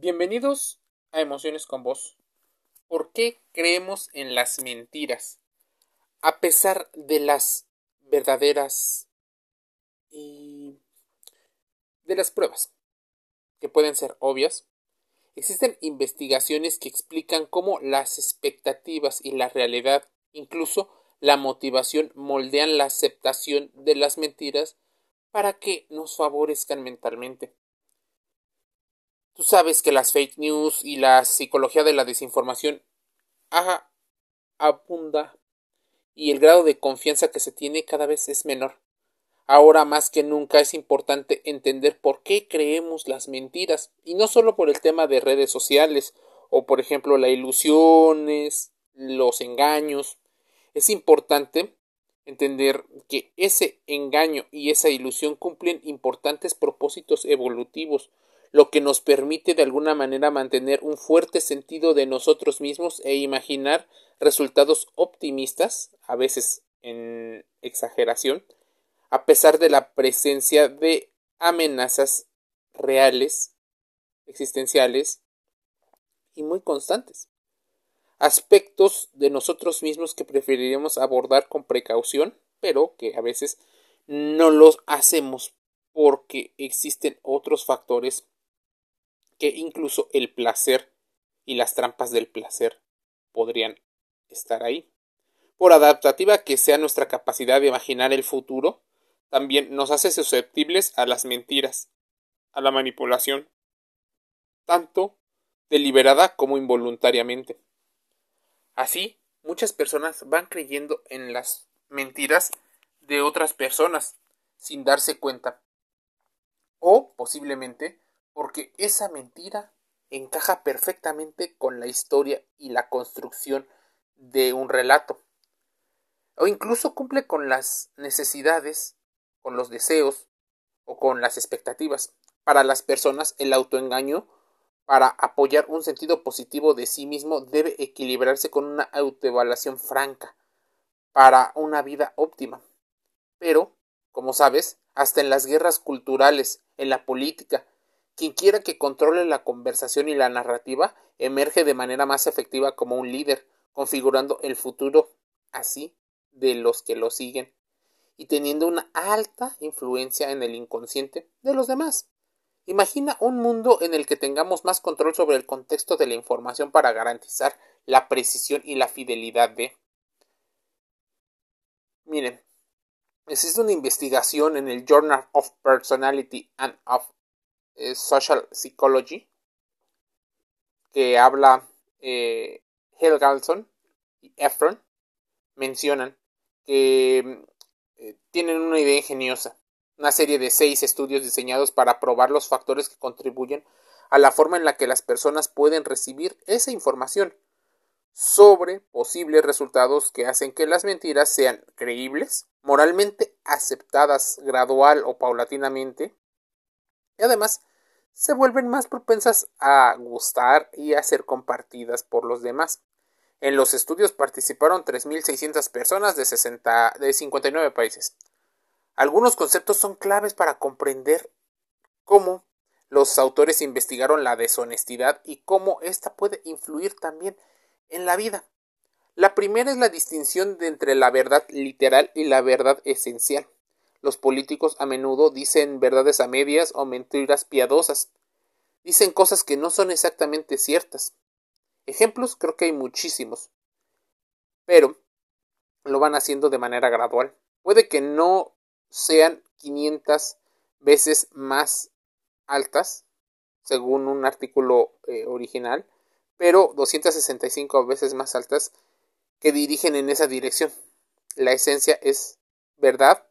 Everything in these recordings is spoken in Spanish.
Bienvenidos a Emociones con Vos. ¿Por qué creemos en las mentiras? A pesar de las verdaderas y de las pruebas, que pueden ser obvias, existen investigaciones que explican cómo las expectativas y la realidad, incluso la motivación, moldean la aceptación de las mentiras para que nos favorezcan mentalmente. Sabes que las fake news y la psicología de la desinformación abunda y el grado de confianza que se tiene cada vez es menor. Ahora más que nunca es importante entender por qué creemos las mentiras y no solo por el tema de redes sociales o por ejemplo las ilusiones, los engaños. Es importante entender que ese engaño y esa ilusión cumplen importantes propósitos evolutivos lo que nos permite de alguna manera mantener un fuerte sentido de nosotros mismos e imaginar resultados optimistas, a veces en exageración, a pesar de la presencia de amenazas reales, existenciales y muy constantes. Aspectos de nosotros mismos que preferiríamos abordar con precaución, pero que a veces no los hacemos porque existen otros factores que incluso el placer y las trampas del placer podrían estar ahí. Por adaptativa que sea nuestra capacidad de imaginar el futuro, también nos hace susceptibles a las mentiras, a la manipulación, tanto deliberada como involuntariamente. Así, muchas personas van creyendo en las mentiras de otras personas sin darse cuenta, o posiblemente porque esa mentira encaja perfectamente con la historia y la construcción de un relato, o incluso cumple con las necesidades, con los deseos o con las expectativas. Para las personas el autoengaño para apoyar un sentido positivo de sí mismo debe equilibrarse con una autoevaluación franca para una vida óptima. Pero, como sabes, hasta en las guerras culturales, en la política, quien quiera que controle la conversación y la narrativa emerge de manera más efectiva como un líder, configurando el futuro así de los que lo siguen y teniendo una alta influencia en el inconsciente de los demás. Imagina un mundo en el que tengamos más control sobre el contexto de la información para garantizar la precisión y la fidelidad de. Miren, existe una investigación en el Journal of Personality and of Social Psychology, que habla eh, Helgalson y Efron, mencionan que eh, tienen una idea ingeniosa, una serie de seis estudios diseñados para probar los factores que contribuyen a la forma en la que las personas pueden recibir esa información sobre posibles resultados que hacen que las mentiras sean creíbles, moralmente aceptadas gradual o paulatinamente, y además se vuelven más propensas a gustar y a ser compartidas por los demás. En los estudios participaron 3.600 personas de, 60, de 59 países. Algunos conceptos son claves para comprender cómo los autores investigaron la deshonestidad y cómo ésta puede influir también en la vida. La primera es la distinción entre la verdad literal y la verdad esencial. Los políticos a menudo dicen verdades a medias o mentiras piadosas. Dicen cosas que no son exactamente ciertas. Ejemplos creo que hay muchísimos. Pero lo van haciendo de manera gradual. Puede que no sean 500 veces más altas, según un artículo eh, original, pero 265 veces más altas que dirigen en esa dirección. La esencia es verdad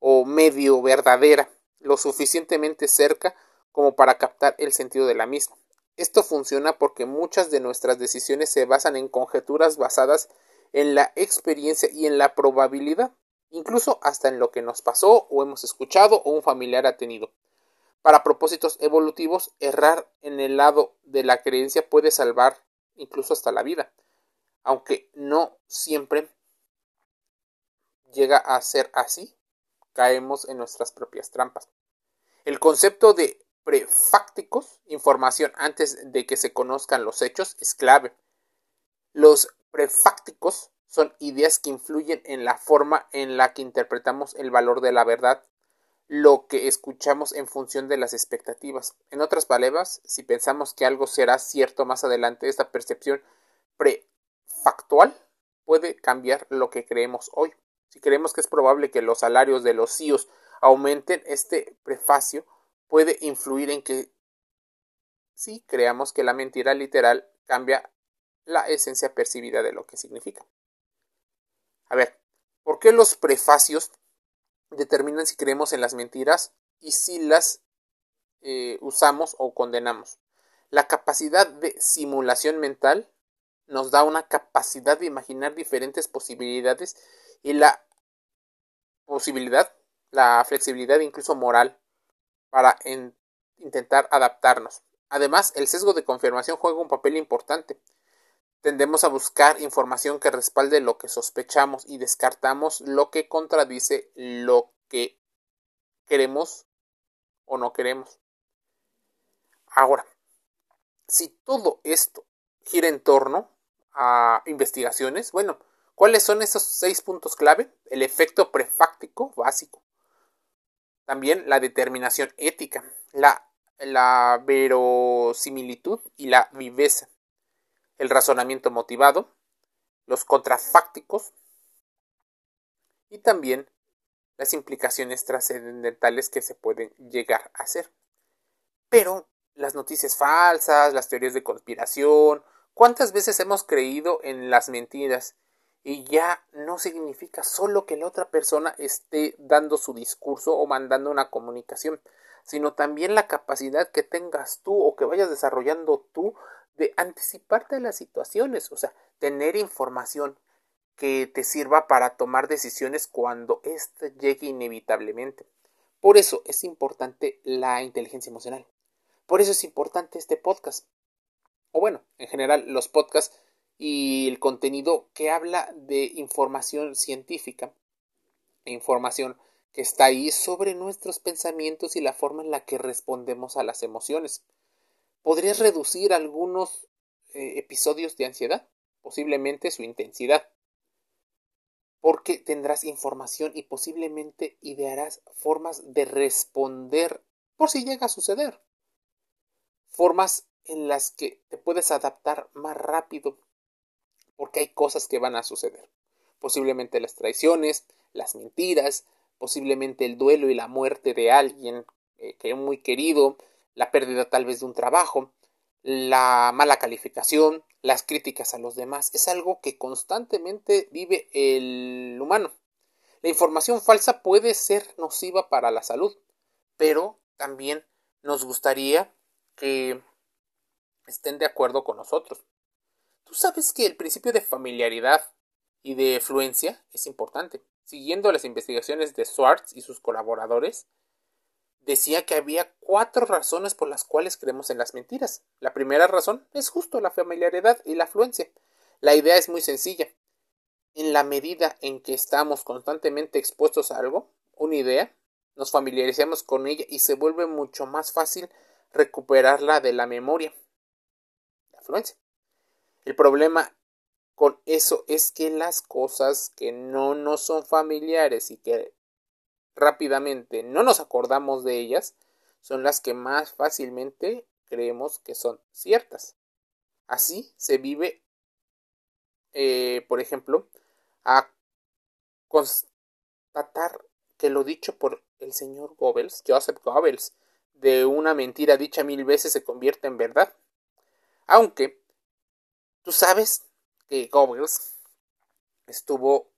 o medio verdadera, lo suficientemente cerca como para captar el sentido de la misma. Esto funciona porque muchas de nuestras decisiones se basan en conjeturas basadas en la experiencia y en la probabilidad, incluso hasta en lo que nos pasó o hemos escuchado o un familiar ha tenido. Para propósitos evolutivos, errar en el lado de la creencia puede salvar incluso hasta la vida, aunque no siempre llega a ser así caemos en nuestras propias trampas. El concepto de prefácticos, información antes de que se conozcan los hechos, es clave. Los prefácticos son ideas que influyen en la forma en la que interpretamos el valor de la verdad, lo que escuchamos en función de las expectativas. En otras palabras, si pensamos que algo será cierto más adelante, esta percepción prefactual puede cambiar lo que creemos hoy. Si creemos que es probable que los salarios de los CIOs aumenten, este prefacio puede influir en que sí creamos que la mentira literal cambia la esencia percibida de lo que significa. A ver, ¿por qué los prefacios determinan si creemos en las mentiras y si las eh, usamos o condenamos? La capacidad de simulación mental nos da una capacidad de imaginar diferentes posibilidades y la posibilidad, la flexibilidad incluso moral para intentar adaptarnos. Además, el sesgo de confirmación juega un papel importante. Tendemos a buscar información que respalde lo que sospechamos y descartamos lo que contradice lo que queremos o no queremos. Ahora, si todo esto gira en torno a investigaciones, bueno, ¿cuáles son esos seis puntos clave? El efecto prefáctico básico, también la determinación ética, la, verosimilitud y la viveza, el razonamiento motivado, los contrafácticos y también las implicaciones trascendentales que se pueden llegar a hacer. Pero las noticias falsas, las teorías de conspiración, ¿cuántas veces hemos creído en las mentiras y ya no significa solo que la otra persona esté dando su discurso o mandando una comunicación, sino también la capacidad que tengas tú o que vayas desarrollando tú de anticiparte a las situaciones, o sea, tener información que te sirva para tomar decisiones cuando éste llegue inevitablemente. Por eso es importante la inteligencia emocional. Por eso es importante este podcast. O bueno, en general los podcasts y el contenido que habla de información científica, información que está ahí sobre nuestros pensamientos y la forma en la que respondemos a las emociones. ¿Podrías reducir algunos eh, episodios de ansiedad? Posiblemente su intensidad. Porque tendrás información y posiblemente idearás formas de responder por si llega a suceder. Formas en las que te puedes adaptar más rápido porque hay cosas que van a suceder. Posiblemente las traiciones, las mentiras, posiblemente el duelo y la muerte de alguien eh, que es muy querido, la pérdida tal vez de un trabajo, la mala calificación, las críticas a los demás. Es algo que constantemente vive el humano. La información falsa puede ser nociva para la salud, pero también nos gustaría que estén de acuerdo con nosotros. Tú sabes que el principio de familiaridad y de fluencia es importante. Siguiendo las investigaciones de Swartz y sus colaboradores, decía que había cuatro razones por las cuales creemos en las mentiras. La primera razón es justo la familiaridad y la fluencia. La idea es muy sencilla. En la medida en que estamos constantemente expuestos a algo, una idea, nos familiarizamos con ella y se vuelve mucho más fácil recuperarla de la memoria. La fluencia. El problema con eso es que las cosas que no nos son familiares y que rápidamente no nos acordamos de ellas son las que más fácilmente creemos que son ciertas. Así se vive, eh, por ejemplo, a constatar que lo dicho por el señor Goebbels, Joseph Goebbels, de una mentira dicha mil veces se convierte en verdad. Aunque Tú sabes que Goebbels estuvo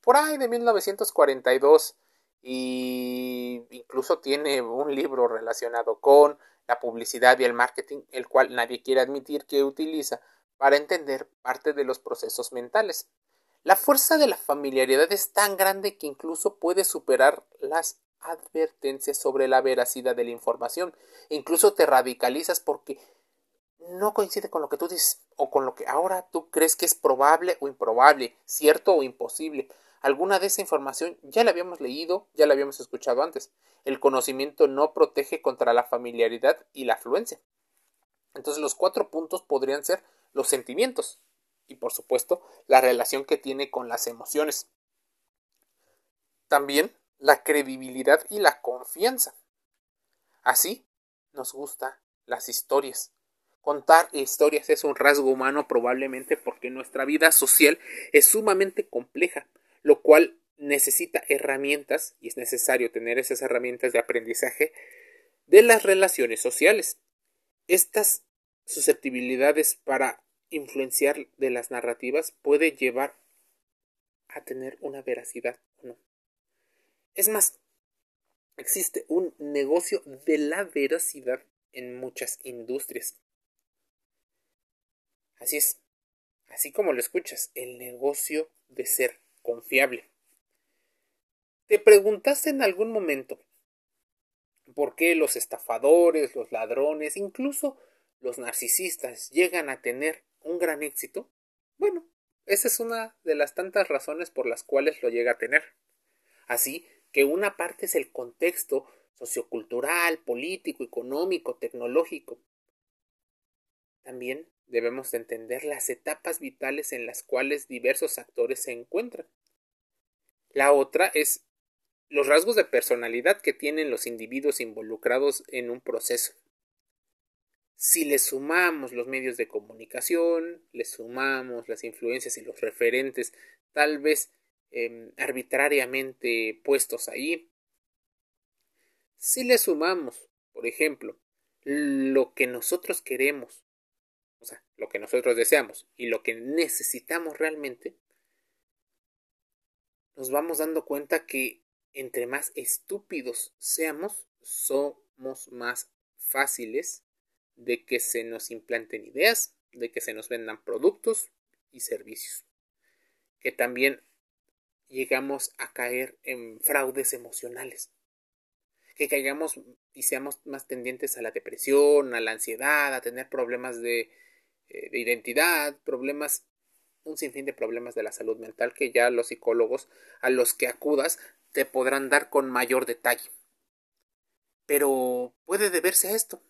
por ahí de 1942 y incluso tiene un libro relacionado con la publicidad y el marketing, el cual nadie quiere admitir que utiliza para entender parte de los procesos mentales. La fuerza de la familiaridad es tan grande que incluso puede superar las advertencias sobre la veracidad de la información. Incluso te radicalizas porque no coincide con lo que tú dices o con lo que ahora tú crees que es probable o improbable, cierto o imposible. Alguna de esa información ya la habíamos leído, ya la habíamos escuchado antes. El conocimiento no protege contra la familiaridad y la afluencia. Entonces los cuatro puntos podrían ser los sentimientos y por supuesto la relación que tiene con las emociones. También la credibilidad y la confianza. Así nos gustan las historias. Contar historias es un rasgo humano probablemente porque nuestra vida social es sumamente compleja, lo cual necesita herramientas y es necesario tener esas herramientas de aprendizaje de las relaciones sociales. Estas susceptibilidades para influenciar de las narrativas puede llevar a tener una veracidad o no. Es más, existe un negocio de la veracidad en muchas industrias. Así es, así como lo escuchas, el negocio de ser confiable. ¿Te preguntaste en algún momento por qué los estafadores, los ladrones, incluso los narcisistas llegan a tener un gran éxito? Bueno, esa es una de las tantas razones por las cuales lo llega a tener. Así que una parte es el contexto sociocultural, político, económico, tecnológico. También debemos entender las etapas vitales en las cuales diversos actores se encuentran. La otra es los rasgos de personalidad que tienen los individuos involucrados en un proceso. Si le sumamos los medios de comunicación, le sumamos las influencias y los referentes, tal vez Em, arbitrariamente puestos ahí. Si le sumamos, por ejemplo, lo que nosotros queremos, lo que nosotros deseamos y lo que necesitamos realmente, nos vamos dando cuenta que entre más estúpidos seamos, somos más fáciles de que se nos implanten ideas, de que se nos vendan productos y servicios. Que también llegamos a caer en fraudes emocionales. Que caigamos y seamos más tendientes a la depresión, a la ansiedad, a tener problemas de, eh, de identidad, problemas, un sinfín de problemas de la salud mental que ya los psicólogos a los que acudas te podrán dar con mayor detalle. Pero puede deberse a esto,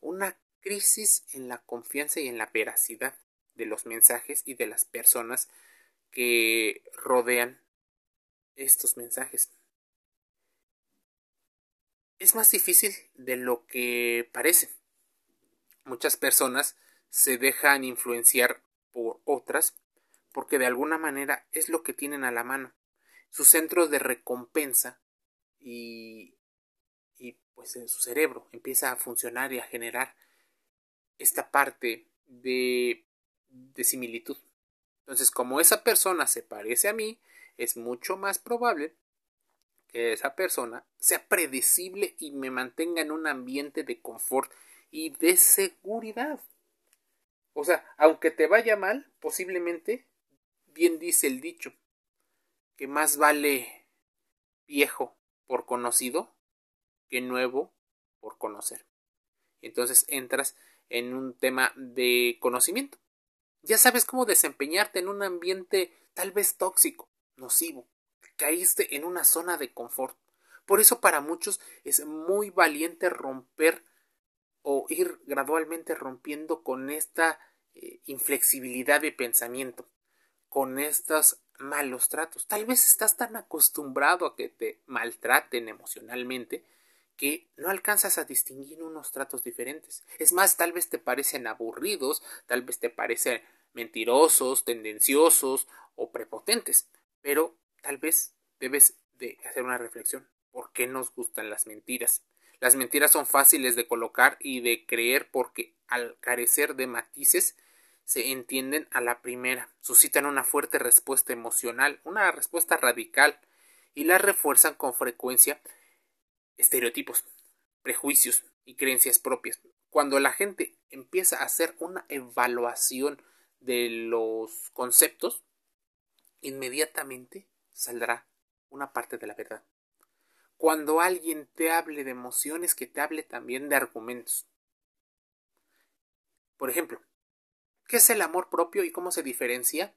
una crisis en la confianza y en la veracidad de los mensajes y de las personas que rodean estos mensajes. Es más difícil de lo que parece. Muchas personas se dejan influenciar por otras porque de alguna manera es lo que tienen a la mano. Su centro de recompensa y, y pues en su cerebro empieza a funcionar y a generar esta parte de, de similitud. Entonces, como esa persona se parece a mí, es mucho más probable que esa persona sea predecible y me mantenga en un ambiente de confort y de seguridad. O sea, aunque te vaya mal, posiblemente, bien dice el dicho, que más vale viejo por conocido que nuevo por conocer. Entonces entras en un tema de conocimiento. Ya sabes cómo desempeñarte en un ambiente tal vez tóxico, nocivo. Caíste en una zona de confort. Por eso para muchos es muy valiente romper o ir gradualmente rompiendo con esta eh, inflexibilidad de pensamiento, con estos malos tratos. Tal vez estás tan acostumbrado a que te maltraten emocionalmente que no alcanzas a distinguir unos tratos diferentes. Es más, tal vez te parecen aburridos, tal vez te parecen mentirosos, tendenciosos o prepotentes. Pero tal vez debes de hacer una reflexión. ¿Por qué nos gustan las mentiras? Las mentiras son fáciles de colocar y de creer porque al carecer de matices se entienden a la primera, suscitan una fuerte respuesta emocional, una respuesta radical y la refuerzan con frecuencia estereotipos, prejuicios y creencias propias. Cuando la gente empieza a hacer una evaluación de los conceptos, inmediatamente saldrá una parte de la verdad. Cuando alguien te hable de emociones, que te hable también de argumentos. Por ejemplo, ¿qué es el amor propio y cómo se diferencia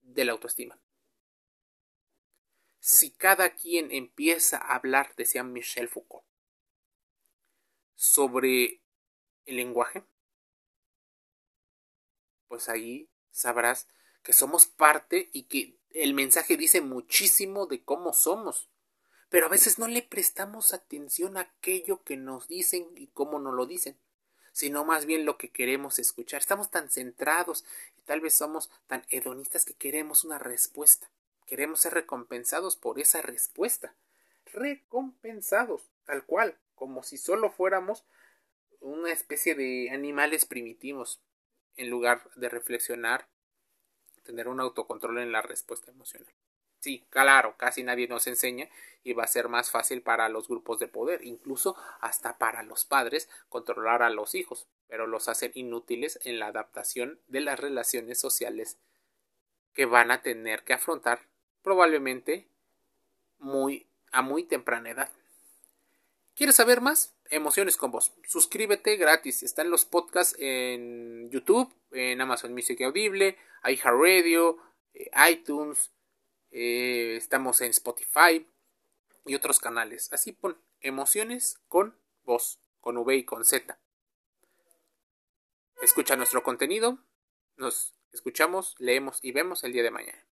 de la autoestima? si cada quien empieza a hablar, decía Michel Foucault, sobre el lenguaje, pues ahí sabrás que somos parte y que el mensaje dice muchísimo de cómo somos. Pero a veces no le prestamos atención a aquello que nos dicen y cómo nos lo dicen, sino más bien lo que queremos escuchar. Estamos tan centrados y tal vez somos tan hedonistas que queremos una respuesta. Queremos ser recompensados por esa respuesta. Recompensados, tal cual, como si solo fuéramos una especie de animales primitivos, en lugar de reflexionar, tener un autocontrol en la respuesta emocional. Sí, claro, casi nadie nos enseña y va a ser más fácil para los grupos de poder, incluso hasta para los padres, controlar a los hijos, pero los hacen inútiles en la adaptación de las relaciones sociales que van a tener que afrontar probablemente muy a muy temprana edad. ¿Quieres saber más? Emociones con vos. Suscríbete gratis. Están los podcasts en YouTube, en Amazon Music Audible, iHeartRadio, eh, iTunes, eh, estamos en Spotify y otros canales. Así pon emociones con voz, con V y con Z. Escucha nuestro contenido. Nos escuchamos, leemos y vemos el día de mañana.